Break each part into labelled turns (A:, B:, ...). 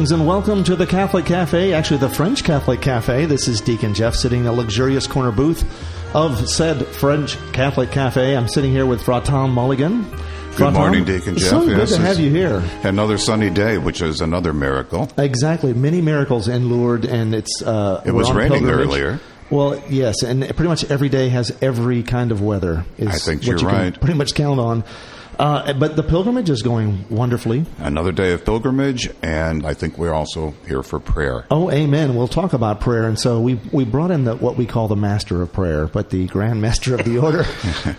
A: Greetings and welcome to the Catholic Cafe, actually the French Catholic Cafe. This is Deacon Jeff sitting in a luxurious corner booth of said French Catholic Cafe. I'm sitting here with Fra Tom Mulligan.
B: Good morning, Deacon Jeff.
A: So
B: Yes,
A: good to have you here.
B: Another sunny day, which is another miracle.
A: Exactly, many miracles in Lourdes, and it's uh,
B: It was raining
A: pilgrimage.
B: earlier.
A: Well, yes, and pretty much every day has every kind of weather.
B: I think you're
A: you
B: right.
A: Pretty much count on. Uh, but the pilgrimage is going wonderfully.
B: Another day of pilgrimage, and I think we're also here for prayer.
A: Oh, amen. We'll talk about prayer, and so we we brought in the, what we call the Master of Prayer, but the Grand Master of the Order,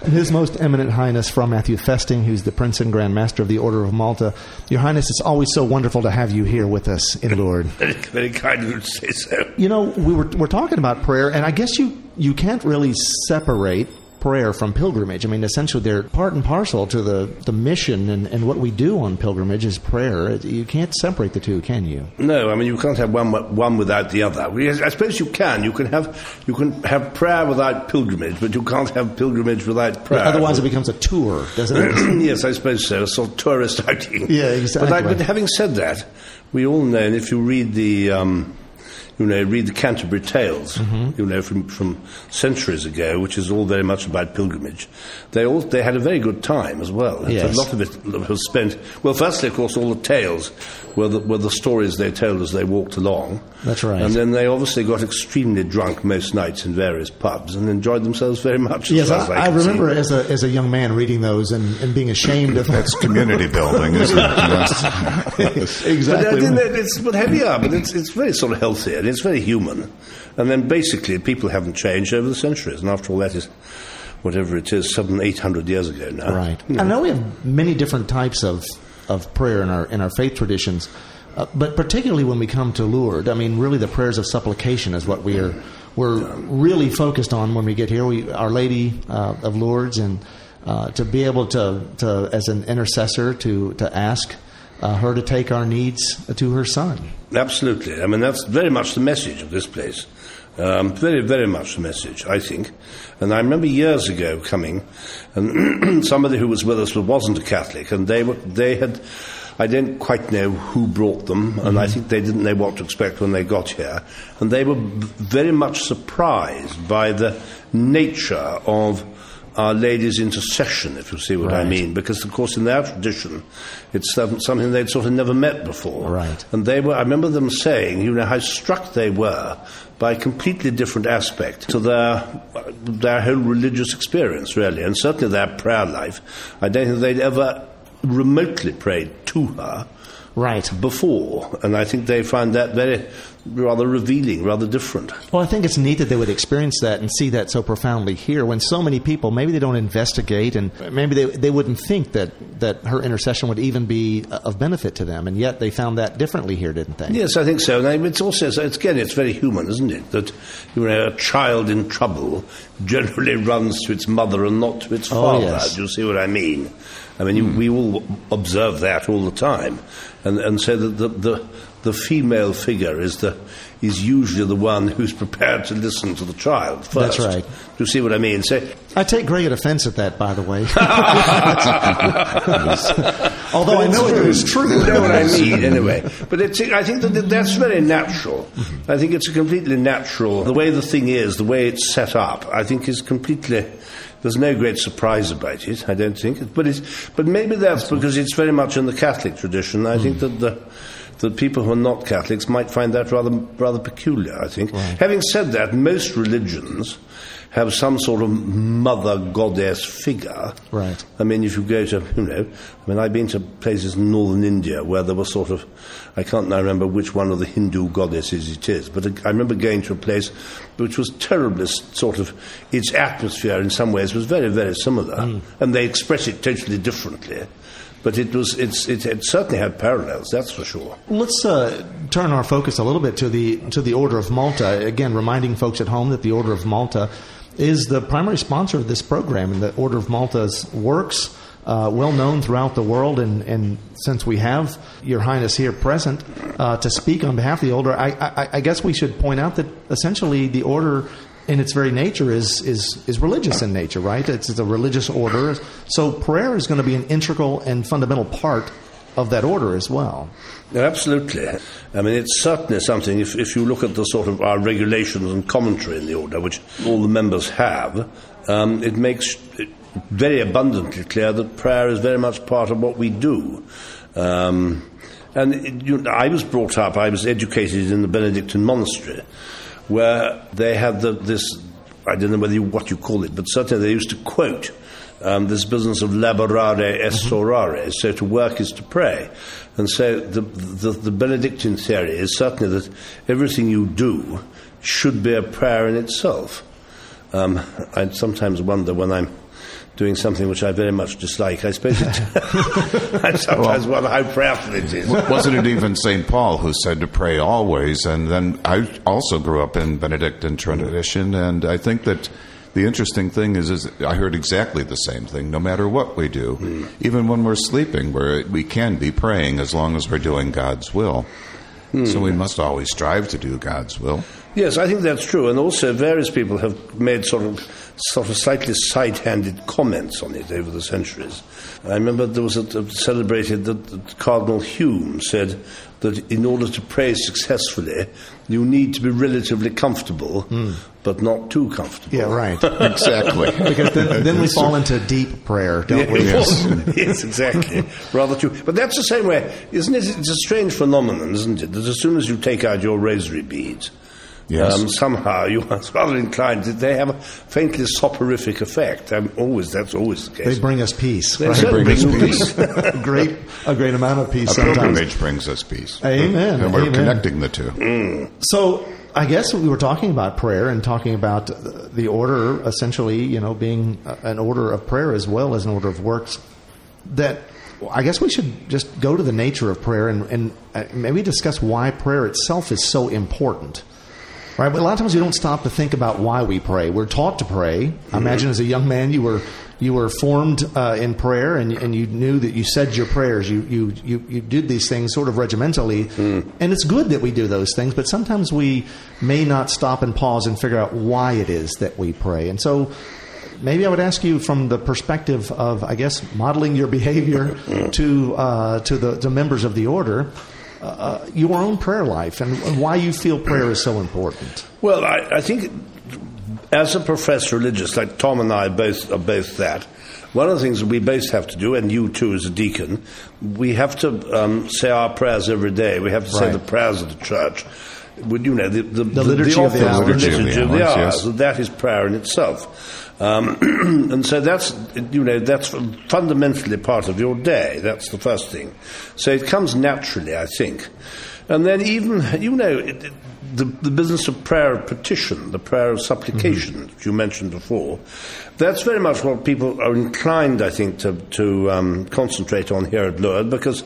A: His Most Eminent Highness Fra Matthew Festing, who's the Prince and Grand Master of the Order of Malta. Your Highness, it's always so wonderful to have you here with us in Lourdes.
C: Very, very kind of you to say so.
A: You know, we were we're talking about prayer, and I guess you you can't really separate prayer from pilgrimage. I mean, essentially, they're part and parcel to the the mission and, and what we do on pilgrimage is prayer. You can't separate the two, can you?
C: No, I mean you can't have one one without the other. I suppose you can. You can have you can have prayer without pilgrimage, but you can't have pilgrimage without prayer.
A: Otherwise, it becomes a tour, doesn't it?
C: yes, I suppose so. A sort of tourist outing.
A: Yeah, exactly.
C: But, I, but having said that, we all know, and if you read the, um, you know, read the Canterbury Tales,
A: Mm-hmm.
C: you know, from, from centuries ago, which is all very much about pilgrimage. They all they had a very good time as well.
A: Yes.
C: A lot of it was spent. Well, firstly, of course, all the tales were the, were the stories they told as they walked along.
A: That's right.
C: And then they obviously got extremely drunk most nights in various pubs and enjoyed themselves very much.
A: Yes,
C: as far
A: I, I
C: can see.
A: remember as a as a young man reading those and, and being ashamed of
B: That's community building, isn't it? Yes.
C: But, uh,
A: exactly.
C: it's but heavier, but it's it's very sort of healthy and it's very human. And then basically, people haven't changed over the centuries, and after all, that is whatever it is, seven, eight hundred years ago now.
A: Right.
C: You know.
A: I know we have many different types of, of prayer in our in our faith traditions, uh, but particularly when we come to Lourdes, I mean, really the prayers of supplication is what we are we're really focused on when we get here. We Our Lady uh, of Lourdes, and uh, to be able to, to as an intercessor to to ask uh, her to take our needs to her Son.
C: Absolutely. I mean, that's very much the message of this place. Um, very, very much the message, I think. And I remember years ago coming, and somebody who was with us wasn't a Catholic, and they were, they had, I don't quite know who brought them, and I think they didn't know what to expect when they got here, and they were v- very much surprised by the nature of Our Lady's intercession, if you see what I mean, because of course in their tradition, it's something they'd sort of never met before.
A: Right.
C: And they were, I remember them saying, you know, how struck they were by a completely different aspect to their, their whole religious experience, really, and certainly their prayer life. I don't think they'd ever remotely prayed to her
A: Right.
C: before, and I think they find that very, rather revealing, rather different.
A: Well, I think it's neat that they would experience that and see that so profoundly here when so many people, maybe they don't investigate and maybe they, they wouldn't think that, that her intercession would even be uh, of benefit to them. And yet they found that differently here, didn't they?
C: Yes, I think so. And it's also, so it's, again, it's very human, isn't it? That you know, a child in trouble generally runs to its mother and not to its
A: Oh,
C: father.
A: yes.
C: Do you see what I mean? I mean, you, hmm. we all observe that all the time, and and so that the, the the female figure is the is usually the one who's prepared to listen to the child first.
A: That's right.
C: Do you see what I mean? So
A: I take great offense at that, by the way. Although I know it is true.
C: You know what I mean, anyway. But it's, I think that that's very natural. I think it's a completely natural. The way the thing is, the way it's set up, I think is completely. There's no great surprise about it, I don't think. But it's, but maybe that's because it's very much in the Catholic tradition. I think hmm. that the that people who are not Catholics might find that rather rather peculiar. I think. Having said that, most religions have some sort of mother goddess figure.
A: Right.
C: I mean, if you go to, you know, I mean, I've been to places in northern India where there was sort of, I can't now remember which one of the Hindu goddesses it is, but I remember going to a place which was terribly sort of, its atmosphere in some ways was very, very similar, and they express it totally differently. but it was it's it, it certainly had parallels. That's for sure.
A: Let's uh, turn our focus a little bit to the to the Order of Malta. Again, reminding folks at home that the Order of Malta is the primary sponsor of this program, and the Order of Malta's works. Uh, well known throughout the world, and, and, since we have Your Highness here present uh, to speak on behalf of the order, I, I, I, guess we should point out that essentially the order in its very nature is is is religious in nature, right? It's, it's a religious order. So prayer is going to be an integral and fundamental part of that order as well.
C: Absolutely. I mean, it's certainly something, if, if you look at the sort of our regulations and commentary in the order, which all the members have, um, it makes it very abundantly clear that prayer is very much part of what we do. Um, and it, you know, I was brought up, I was educated in the Benedictine monastery where they had the, this, I don't know whether you, what you call it, but certainly they used to quote um, this business of laborare est orare, so to work is to pray. And so the, the, the Benedictine theory is certainly that everything you do should be a prayer in itself. Um, I sometimes wonder when I'm doing something which I very much dislike. I suppose it, I sometimes well, wonder how prayerful it is.
B: wasn't it even St. Paul who said to pray always? And then I also grew up in Benedictine tradition, and I think that the interesting thing is, is I heard exactly the same thing. No matter what we do, mm. even when we're sleeping, where we can be praying as long as we're doing God's will. Mm. So we must always strive to do God's will.
C: Yes, I think that's true. And also, various people have made sort of, sort of slightly side handed comments on it over the centuries. I remember there was a, a celebrated that Cardinal Hume said that in order to pray successfully, you need to be relatively comfortable, mm. but not too comfortable.
A: Yeah, right.
B: exactly.
A: because then, then we fall into deep prayer, don't yeah, we?
C: Yes. yes, exactly. Rather too. But that's the same way, isn't it? It's a strange phenomenon, isn't it? That as soon as you take out your rosary beads, Yes. Um, somehow you are rather inclined that they have a faintly soporific effect. Um, always, that's always the case.
A: They bring us peace.
C: They, right? bring, us peace.
A: a great, a great amount of peace.
B: A
A: sometimes.
B: pilgrimage brings us peace.
A: Amen.
B: And we're
A: Amen.
B: connecting the two. Mm.
A: So. I guess we were talking about prayer and talking about the order, essentially, you know, being an order of prayer as well as an order of works. That I guess we should just go to the nature of prayer and, and uh, maybe discuss why prayer itself is so important. Right? But a lot of times we don't stop to think about why we pray. We're taught to pray. Mm-hmm. I imagine as a young man you were you were formed uh, in prayer and, and you knew that you said your prayers. You, you, you, you did these things sort of regimentally. Mm. And it's good that we do those things, but sometimes we may not stop and pause and figure out why it is that we pray. And so maybe I would ask you from the perspective of, I guess, modeling your behavior to, uh, to the to members of the order uh, your own prayer life and why you feel prayer is so important.
C: Well, I, I think as a professed religious, like Tom and I both are both that. One of the things that we both have to do, and you too as a deacon, we have to um, say our prayers every day. We have to say the prayers of the church. Would you know, the, the,
A: the liturgy the,
C: of
A: the
C: hours.
A: Liturgy
C: of the hours. Yes. That is prayer in itself. Um, and so that's, you know, that's fundamentally part of your day. That's the first thing. So it comes naturally, I think. And then even, you know, it, it, the, the business of prayer of petition, the prayer of supplication, mm-hmm. which you mentioned before, that's very much what people are inclined, I think, to, to um, concentrate on here at Lourdes because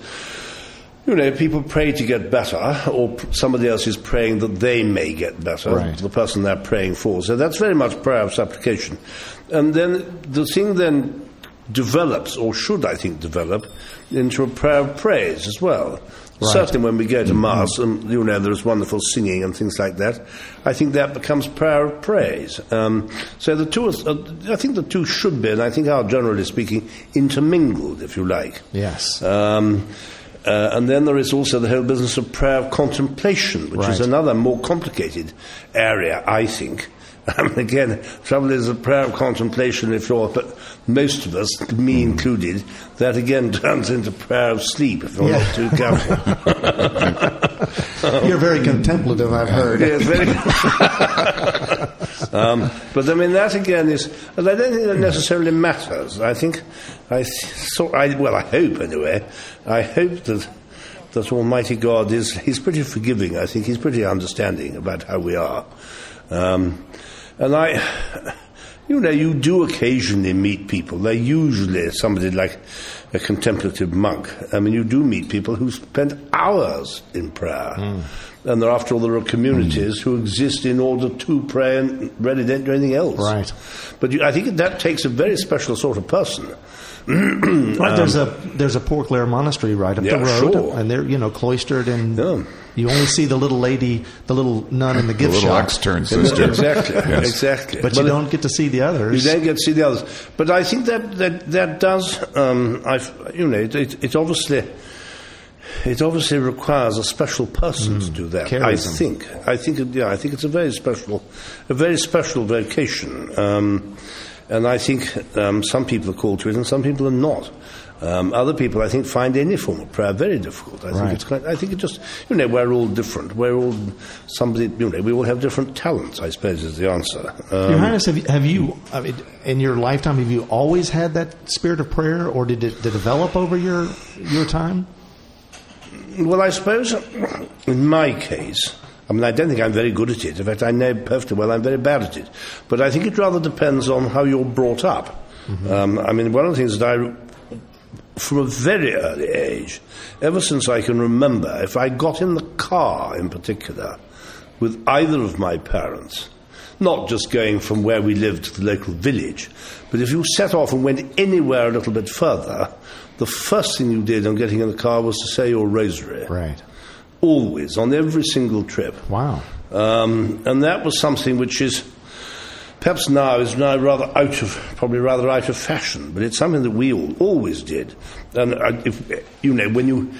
C: you know, people pray to get better, or somebody else is praying that they may get better,
A: right.
C: the person they're praying for. So that's very much prayer of supplication. And then the thing then develops, or should I think develop, into a prayer of praise as well. Right. Certainly, when we go to. Mass and you know there's wonderful singing and things like that, I think that becomes prayer of praise. Um, so the two, uh, I think the two should be, and I think are generally speaking intermingled, if you like.
A: Yes.
C: Um, uh, and then there is also the whole business of prayer of contemplation, which
A: right.
C: is another more complicated area, I think. Um, again, trouble is the prayer of contemplation, if you're, but most of us, me hmm. included, that again turns into prayer of sleep if you're yeah. not too
A: careful. you're very contemplative, I've heard.
C: Yes, very. um, but I mean, that again is, and I don't think that necessarily matters. I think, I, so, I well, I hope anyway, I hope that that Almighty God is He's pretty forgiving. I think He's pretty understanding about how we are. Um, and I, you know, you do occasionally meet people. They're usually somebody like a contemplative monk. I mean, you do meet people who spend hours in prayer. Mm. And there, after all, there are communities mm. who exist in order to pray and really don't do anything else.
A: Right.
C: But you, I think that takes a very special sort of person.
A: right, there's a there's a Poor Clare monastery right up
C: yeah,
A: the road,
C: sure.
A: and they're you know cloistered and
C: yeah.
A: You only see the little lady, the little nun in the gift
B: the little
A: shop.
B: extern sister.
C: exactly, yes. exactly.
A: But, but you don't get to see the others.
C: You don't get to see the others. But I think that that, that does, um, you know, it, it, it, obviously. It obviously requires a special person mm, to do that. I think. I think. It, yeah. I think it's a very special, a very special vocation, um, and I think um, some people are called to it, and some people are not. Um, other people, I think, find any form of prayer very difficult. I
A: right.
C: think it's quite, I think it just, you know, we're all different. We're all somebody, you know, we all have different talents, I suppose, is the answer.
A: Um, your Highness, have you, have you I mean, in your lifetime, have you always had that spirit of prayer, or did it develop over your, your time?
C: Well, I suppose in my case, I mean, I don't think I'm very good at it. In fact, I know perfectly well I'm very bad at it. But I think it rather depends on how you're brought up. Mm-hmm. Um, I mean, one of the things that I from a very early age, ever since I can remember, if I got in the car in particular with either of my parents, not just going from where we lived to the local village, but if you set off and went anywhere a little bit further, the first thing you did on getting in the car was to say your rosary.
A: Right.
C: Always, on every single trip.
A: Wow.
C: Um, and that was something which is perhaps now is now rather out of probably rather out of fashion, but it's something that we all always did. And uh, if, you know when you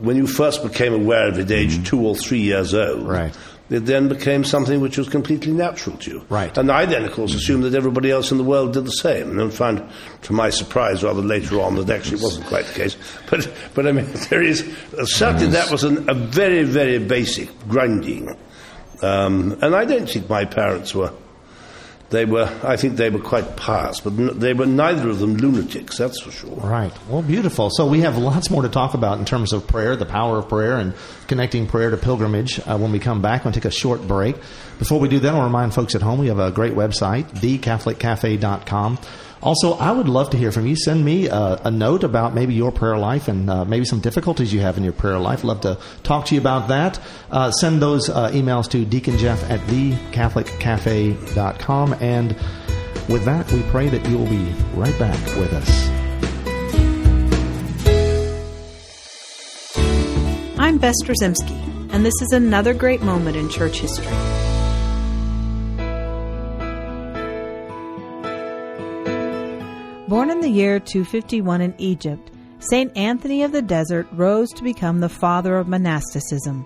C: when you first became aware of it, age mm-hmm. two or three years old,
A: right.
C: It then became something which was completely natural to you.
A: Right.
C: And I then, of course, assumed that everybody else in the world did the same, and then found, to my surprise, rather later on, that actually wasn't quite the case. But, but I mean, there is uh, certainly that was an, a very, very basic grounding. Um, and I don't think my parents were they were, I think they were quite pious, but n- they were neither of them lunatics, that's for sure.
A: Right. Well, beautiful. So we have lots more to talk about in terms of prayer, the power of prayer, and connecting prayer to pilgrimage uh, when we come back. We'll take a short break. Before we do that, I'll remind folks at home we have a great website, thecatholiccafe.com. Also, I would love to hear from you. Send me a, a note about maybe your prayer life and uh, maybe some difficulties you have in your prayer life. Love to talk to you about that. Uh, send those uh, emails to Deacon Jeff at thecatholiccafe.com. And with that, we pray that you'll be right back with us.
D: I'm Bess Drzymski, and this is another great moment in church history. Born in the year 251 in Egypt, St. Anthony of the Desert rose to become the father of monasticism.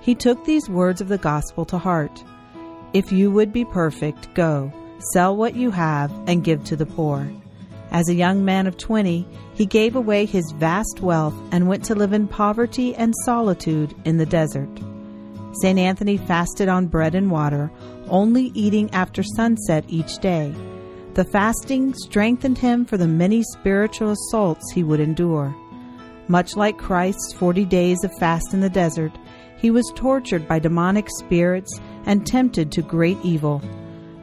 D: He took these words of the gospel to heart If you would be perfect, go, sell what you have, and give to the poor. As a young man of 20, he gave away his vast wealth and went to live in poverty and solitude in the desert. St. Anthony fasted on bread and water, only eating after sunset each day. The fasting strengthened him for the many spiritual assaults he would endure. Much like Christ's 40 days of fast in the desert, he was tortured by demonic spirits and tempted to great evil.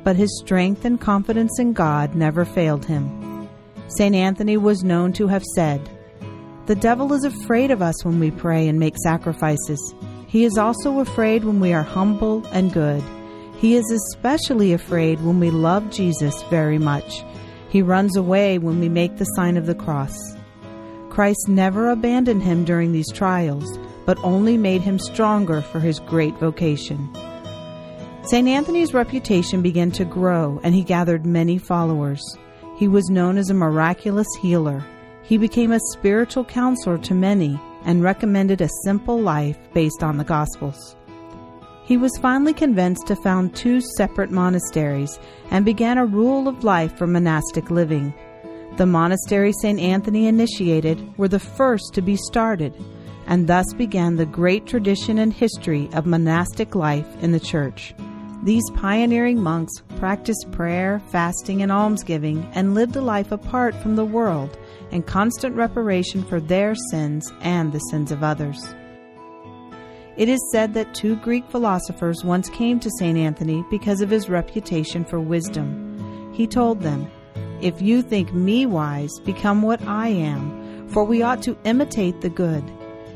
D: But his strength and confidence in God never failed him. St. Anthony was known to have said, The devil is afraid of us when we pray and make sacrifices. He is also afraid when we are humble and good. He is especially afraid when we love Jesus very much. He runs away when we make the sign of the cross. Christ never abandoned him during these trials, but only made him stronger for his great vocation. St. Anthony's reputation began to grow, and he gathered many followers. He was known as a miraculous healer. He became a spiritual counselor to many and recommended a simple life based on the Gospels. He was finally convinced to found two separate monasteries and began a rule of life for monastic living. The monastery St. Anthony initiated were the first to be started, and thus began the great tradition and history of monastic life in the Church. These pioneering monks practiced prayer, fasting, and almsgiving and lived a life apart from the world in constant reparation for their sins and the sins of others. It is said that two Greek philosophers once came to St. Anthony because of his reputation for wisdom. He told them, If you think me wise, become what I am, for we ought to imitate the good.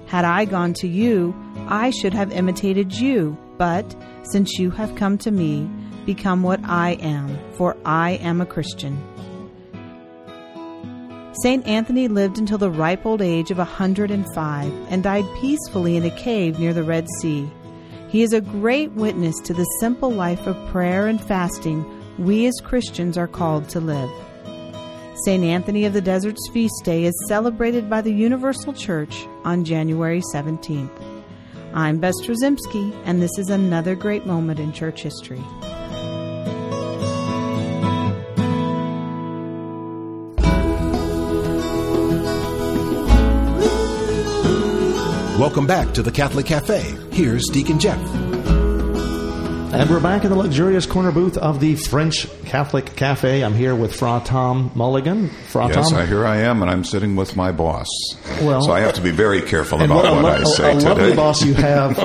D: Had I gone to you, I should have imitated you, but since you have come to me, become what I am, for I am a Christian. St. Anthony lived until the ripe old age of a 105 and died peacefully in a cave near the Red Sea. He is a great witness to the simple life of prayer and fasting we as Christians are called to live. St. Anthony of the Desert's feast day is celebrated by the Universal Church on January 17th. I'm Bess Trzymski, and this is another great moment in church history.
E: Welcome back to the Catholic Cafe. Here's Deacon Jeff.
A: And we're back in the luxurious corner booth of the French Catholic Cafe. I'm here with Fra Tom Mulligan. Fra
B: Yes,
A: Tom.
B: I, here I am, and I'm sitting with my boss.
A: Well-
B: so I have to be very careful about
A: what,
B: what,
A: lo-
B: I say
A: a, a
B: today.
A: lovely boss you have.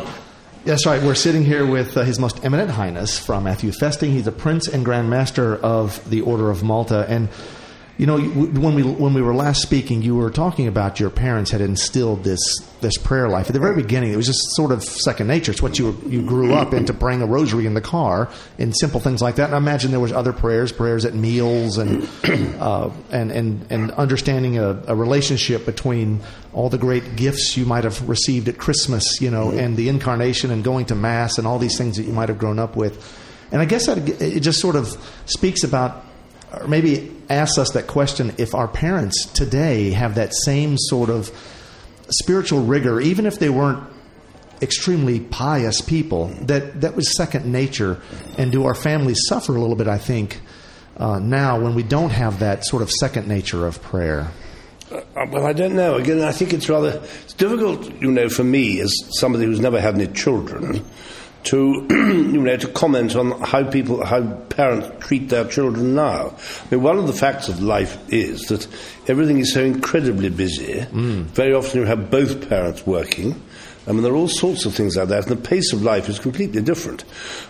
A: That's right. We're sitting here with uh, His Most Eminent Highness Fra Matthew Festing. He's a Prince and Grand Master of the Order of Malta. And you know, when we when we were last speaking, you were talking about your parents had instilled this this prayer life at the very beginning. It was just sort of second nature. It's what you were, you grew up into praying a rosary in the car and simple things like that. And I imagine there was other prayers, prayers at meals, and uh, and and and understanding a, a relationship between all the great gifts you might have received at Christmas, you know, and the incarnation and going to mass and all these things that you might have grown up with. And I guess that it just sort of speaks about or maybe asks us that question if our parents today have that same sort of spiritual rigor, even if they weren't extremely pious people, that, that was second nature. And do our families suffer a little bit, I think, uh, now when we don't have that sort of second nature of prayer?
C: Uh, well, I don't know. Again, I think it's rather it's difficult, you know, for me as somebody who's never had any children to, you know, to comment on how people, how parents treat their children now. I mean, one of the facts of life is that everything is so incredibly busy. Very often you have both parents working. I mean, there are all sorts of things like that, and the pace of life is completely different.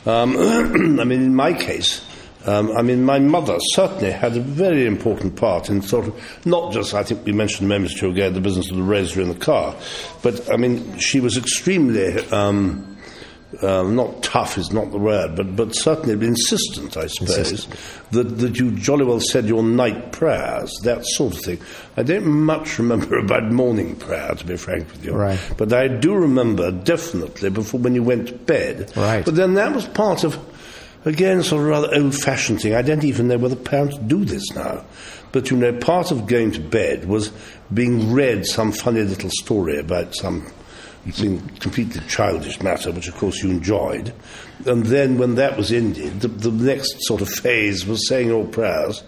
C: Um, I mean, in my case, um, I mean, my mother certainly had a very important part in sort of not just, I think we mentioned moments ago, ago, the business of the rosary in the car, but I mean, she was extremely. Um, um, not tough is not the word, but, but certainly insistent, I suppose, that, that you jolly well said your night prayers, that sort of thing. I don't much remember about morning prayer, to be frank with you.
A: Right.
C: But I do remember definitely before when you went to bed.
A: Right.
C: But then that was part of, again, sort of rather old fashioned thing. I don't even know whether parents do this now. But you know, part of going to bed was being read some funny little story about some thing, completely childish matter, which of course you enjoyed. And then when that was ended, the, the next sort of phase was saying your prayers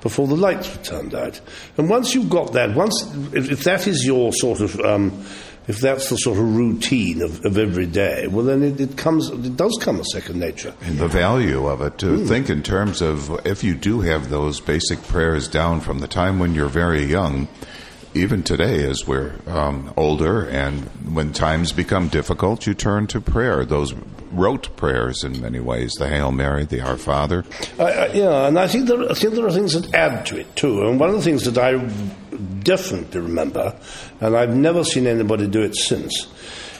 C: before the lights were turned out. And once you've got that, once if, if that is your sort of um, if that's the sort of routine of, of every day, well then it, it comes it does come a second nature.
B: And the value of it to think in terms of if you do have those basic prayers down from the time when you're very young, even today as we're um, older and when times become difficult, you turn to prayer. Those rote prayers in many ways, the Hail Mary, the Our Father.
C: I, yeah, and I think there, I think there are things that add to it too. And one of the things that I definitely remember, and I've never seen anybody do it since,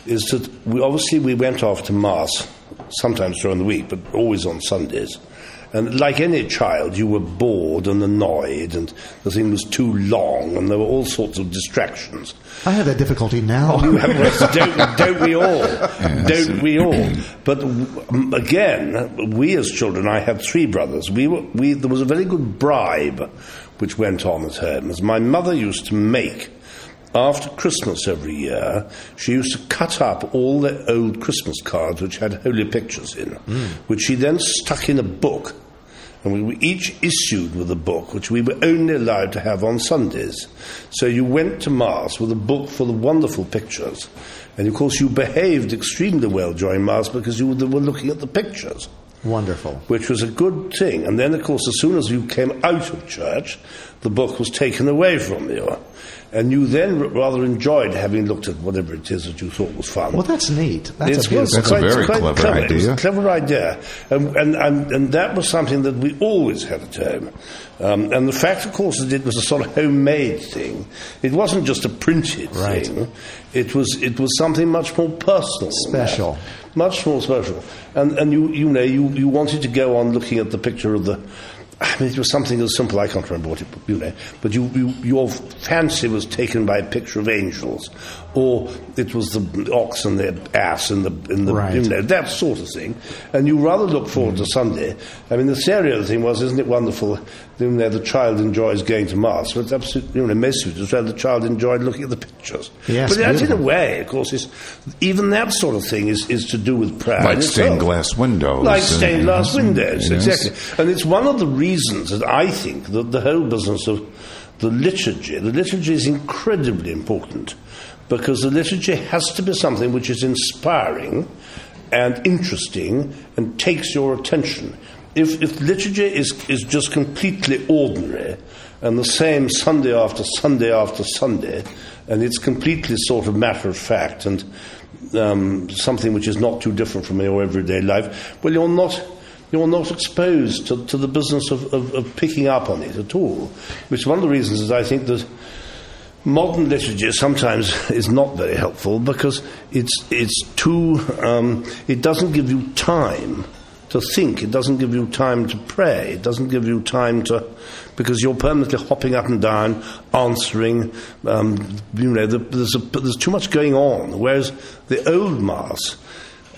C: is that we obviously we went off to mass sometimes during the week, but always on Sundays. And like any child, you were bored and annoyed, and the thing was too long, and there were all sorts of distractions.
A: I have that difficulty now.
C: You have- don't, don't we all? Don't we all? But again, we as children, I had three brothers. We were, we, there was a very good bribe which went on at home, as my mother used to make. After Christmas every year, she used to cut up all the old Christmas cards which had holy pictures in, mm. which she then stuck in a book and we were each issued with a book which we were only allowed to have on Sundays. So you went to Mass with a book full of wonderful pictures, and of course you behaved extremely well during Mass because you were were looking at the pictures.
A: Wonderful.
C: which was a good thing. And then, of course, as soon as you came out of church, the book was taken away from you. And you then rather enjoyed having looked at whatever it is that you thought was fun.
A: Well, that's neat. That's
C: It's
A: a beautiful.
B: That's a very clever
C: It was
B: idea.
C: a clever idea. And, and, and, and that was something that we always had at home. Um, and the fact, of course, that it was a sort of homemade thing. It wasn't just a printed
A: Right.
C: thing. It was, it was something much more personal.
A: Special.
C: Much more special. And, and you, you know, you, you wanted to go on looking at the picture of the. I mean, it was something as simple. I can't remember what it, you know, but you, you, your fancy was taken by a picture of angels, or it was the ox and the ass and the, in the
A: Right.
C: you know, that sort of thing. And you rather look forward to Sunday. I mean, the serial thing was, isn't it wonderful? You know, the child enjoys going to mass, but absolutely, you know, most of it as well. The child enjoyed looking at the pictures.
A: Yes,
C: but that, in a way, of course, is even that sort of thing is, is to do with prayer.
B: Like stained
C: itself.
B: glass windows.
C: Like stained glass windows,
B: Yes.
C: exactly. And it's one of the reasons that I think that the whole business of the liturgy, the liturgy is incredibly important because the liturgy has to be something which is inspiring and interesting and takes your attention. If, if liturgy is, is just completely ordinary and the same Sunday after Sunday after Sunday, and it's completely sort of matter of fact and um, something which is not too different from your everyday life, well, you're not you're not exposed to, to the business of, of, of picking up on it at all. Which is one of the reasons is I think that modern literature sometimes is not very helpful because it's it's too um, it doesn't give you time to think. It doesn't give you time to pray. It doesn't give you time to because you're permanently hopping up and down, answering. Um, you know, the, there's a, there's too much going on. Whereas the old mass.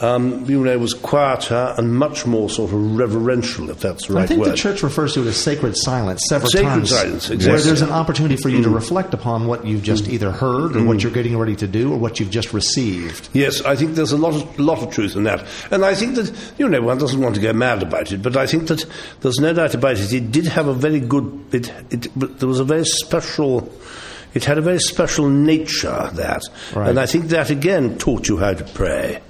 C: Um, you know, it was quieter and much more sort of reverential, if that's the right
A: I think
C: word.
A: the church refers to it as sacred silence several
C: Sacred
A: times.
C: silence,
A: Where
C: exactly. Mm.
A: there's an opportunity for you to reflect upon what you've just either heard or what you're getting ready to do or what you've just received.
C: Yes, I think there's a lot of, lot of truth in that. And I think that, you know, one doesn't want to go mad about it, but I think that there's no doubt about it. It did have a very good, it, it, but there was a very special, it had a very special nature, that.
A: Right.
C: And I think that, again, taught you how to pray.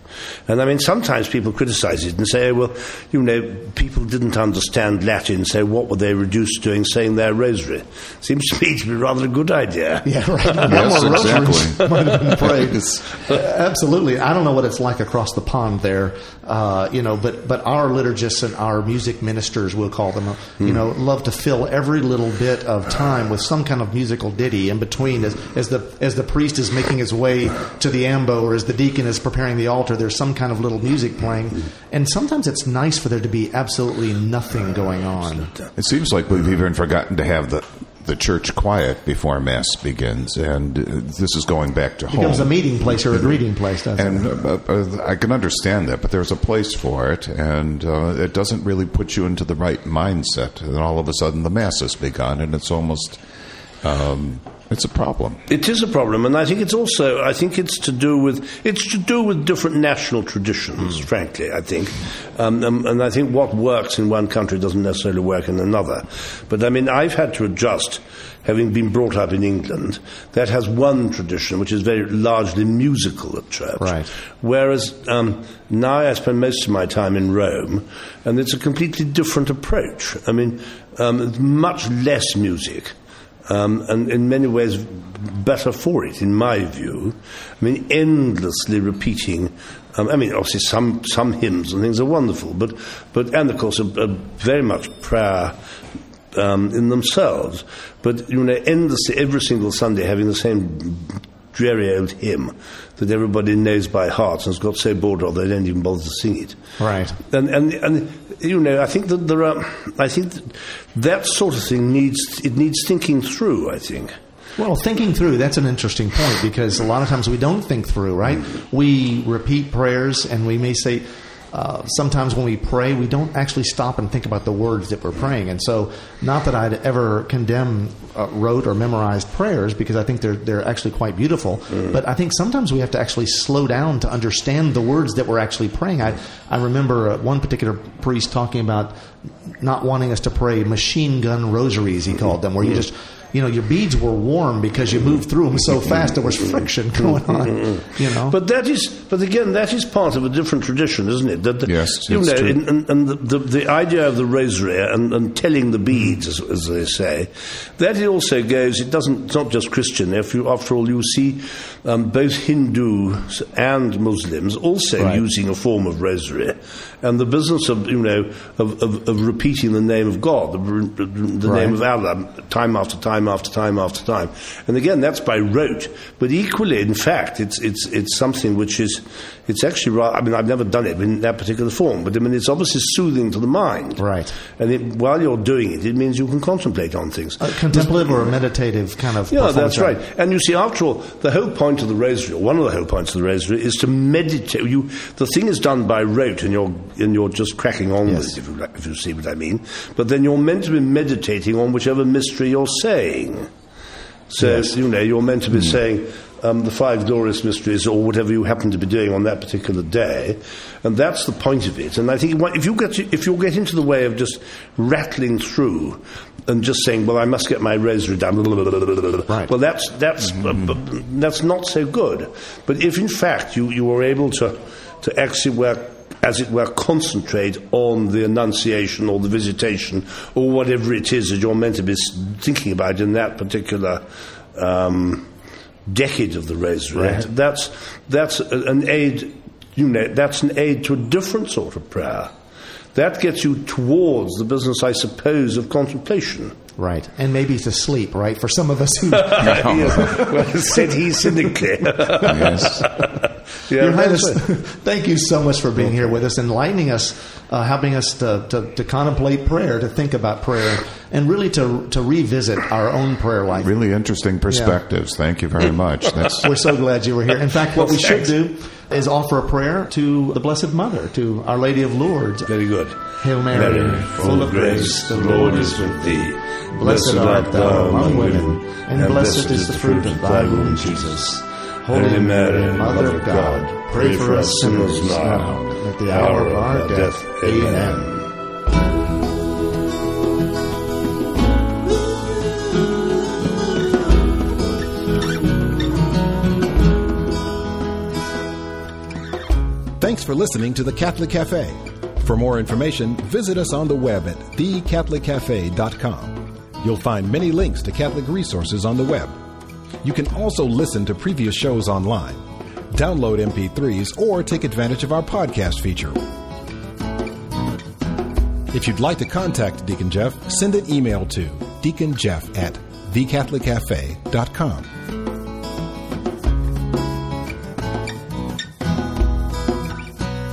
C: And I mean, sometimes people criticize it and say, well, you know, people didn't understand Latin, so what were they reduced to doing saying their rosary? Seems to me to be rather a good idea.
A: Yeah, right.
B: Yes,
A: More rosaries
B: exactly.
A: might have been prayed. Absolutely. I don't know what it's like across the pond there, uh, you know, but, but our liturgists and our music ministers, we'll call them, uh, you know, love to fill every little bit of time with some kind of musical ditty in between as, as the as the priest is making his way to the ambo or as the deacon is preparing the altar. There's some kind of little music playing, and sometimes it's nice for there to be absolutely nothing going on.
B: It seems like we've even forgotten to have the the church quiet before mass begins, and this is going back to
A: It becomes a meeting place or a greeting place, doesn't
B: And
A: it?
B: uh, uh, I can understand that, but there's a place for it, and uh, it doesn't really put you into the right mindset. And all of a sudden, the mass has begun, and it's almost um, it's a problem.
C: It is a problem, and I think it's also I think it's to do with it's to do with different national traditions. Frankly, I think, um, um, and I think what works in one country doesn't necessarily work in another. But I mean, I've had to adjust, having been brought up in England, that has one tradition which is very largely musical at church.
A: Right.
C: Whereas um, now I spend most of my time in Rome, and it's a completely different approach. I mean, um, much less music um, and in many ways better for it, in my view. I mean, endlessly repeating. Um, I mean, obviously, some some hymns and things are wonderful, but but and of course, a, a very much prayer. Um, in themselves, but you know, endlessly every single Sunday having the same dreary old hymn that everybody knows by heart and has got so bored of they don't even bother to sing it.
A: Right.
C: And and and you know, I think that there are. I think that, that sort of thing needs it needs thinking through. I think.
A: Well, thinking through, that's an interesting point because a lot of times we don't think through, right? Mm. We repeat prayers and we may say, uh, sometimes when we pray, we don't actually stop and think about the words that we're praying. And so, not that I'd ever condemn uh, rote or memorized prayers because I think they're, they're actually quite beautiful, but I think sometimes we have to actually slow down to understand the words that we're actually praying. I, I remember uh, one particular priest talking about not wanting us to pray machine gun rosaries, he called them, where you just you know, your beads were warm because you moved through them so mm-hmm. fast. There was friction mm-hmm. going on. Mm-hmm. You know,
C: But that is, but again, that is part of a different tradition, isn't it? That the,
B: Yes,
C: you
B: it's
C: know,
B: true.
C: and, and, and the, the, the idea of the rosary and, and telling the beads, as, as they say, that it also goes. It doesn't. It's not just Christian. If you, after all, you see um, both Hindus and Muslims also
A: Right.
C: using a form of rosary, and the business of you know of, of, of repeating the name of God, the, the
A: Right.
C: name of Allah, time after time after time after time, and again that's by rote. But equally, in fact, it's it's it's something which is it's actually rather. I mean, I've never done it in that particular form, but I mean, it's obviously soothing to the mind,
A: Right.
C: And it, while you're doing it, it means you can contemplate on things.
A: a contemplative or a meditative kind of.
C: Yeah, that's right. And you see, after all, the whole point of the rosary, or one of the whole points of the rosary, is to meditate. You, the thing is done by rote, and you're and you're just cracking on with it, if you, if you see what I mean. But then you're meant to be meditating on whichever mystery you're saying. So you know, you're meant to be hmm. saying. Um, the five glorious mysteries, or whatever you happen to be doing on that particular day, and that's the point of it. And I think if you get to, if you get into the way of just rattling through and just saying, "Well, I must get my rosary done,"
A: Right.
C: well, that's that's b- that's not so good. But if in fact you, you are able to to actually work as it were, concentrate on the Annunciation or the Visitation or whatever it is that you're meant to be thinking about in that particular um, decade of the Rosary.
A: Right.
C: That's that's an aid. You know, that's an aid to a different sort of prayer. That gets you towards the business, I suppose, of contemplation.
A: Right, and maybe to sleep. Right, for some of us who.
C: Yes. Well, said he cynically.
B: yes.
C: Yeah,
A: Your Highness, thank you so much for being here with us, enlightening us, uh, helping us to, to, to contemplate prayer, to think about prayer, and really to, to revisit our own prayer life.
B: Really interesting perspectives. Thank you very much. That's
A: We're so glad you were here. In fact, what we should do is offer a prayer to the Blessed Mother, to Our Lady of Lourdes.
C: Very good.
A: Hail Mary, full of grace, the Lord is with thee. Blessed art thou among women, and blessed is the fruit of thy womb, Jesus. Holy Mary, Mother of God, pray for us sinners now, at the hour of our death. Amen.
E: Thanks for listening to the Catholic Cafe. For more information, visit us on the web at thecatholiccafe.com. You'll find many links to Catholic resources on the web. You can also listen to previous shows online, download MP3s, or take advantage of our podcast feature. If you'd like to contact Deacon Jeff, send an email to deaconjeff at thecatholiccafe.com.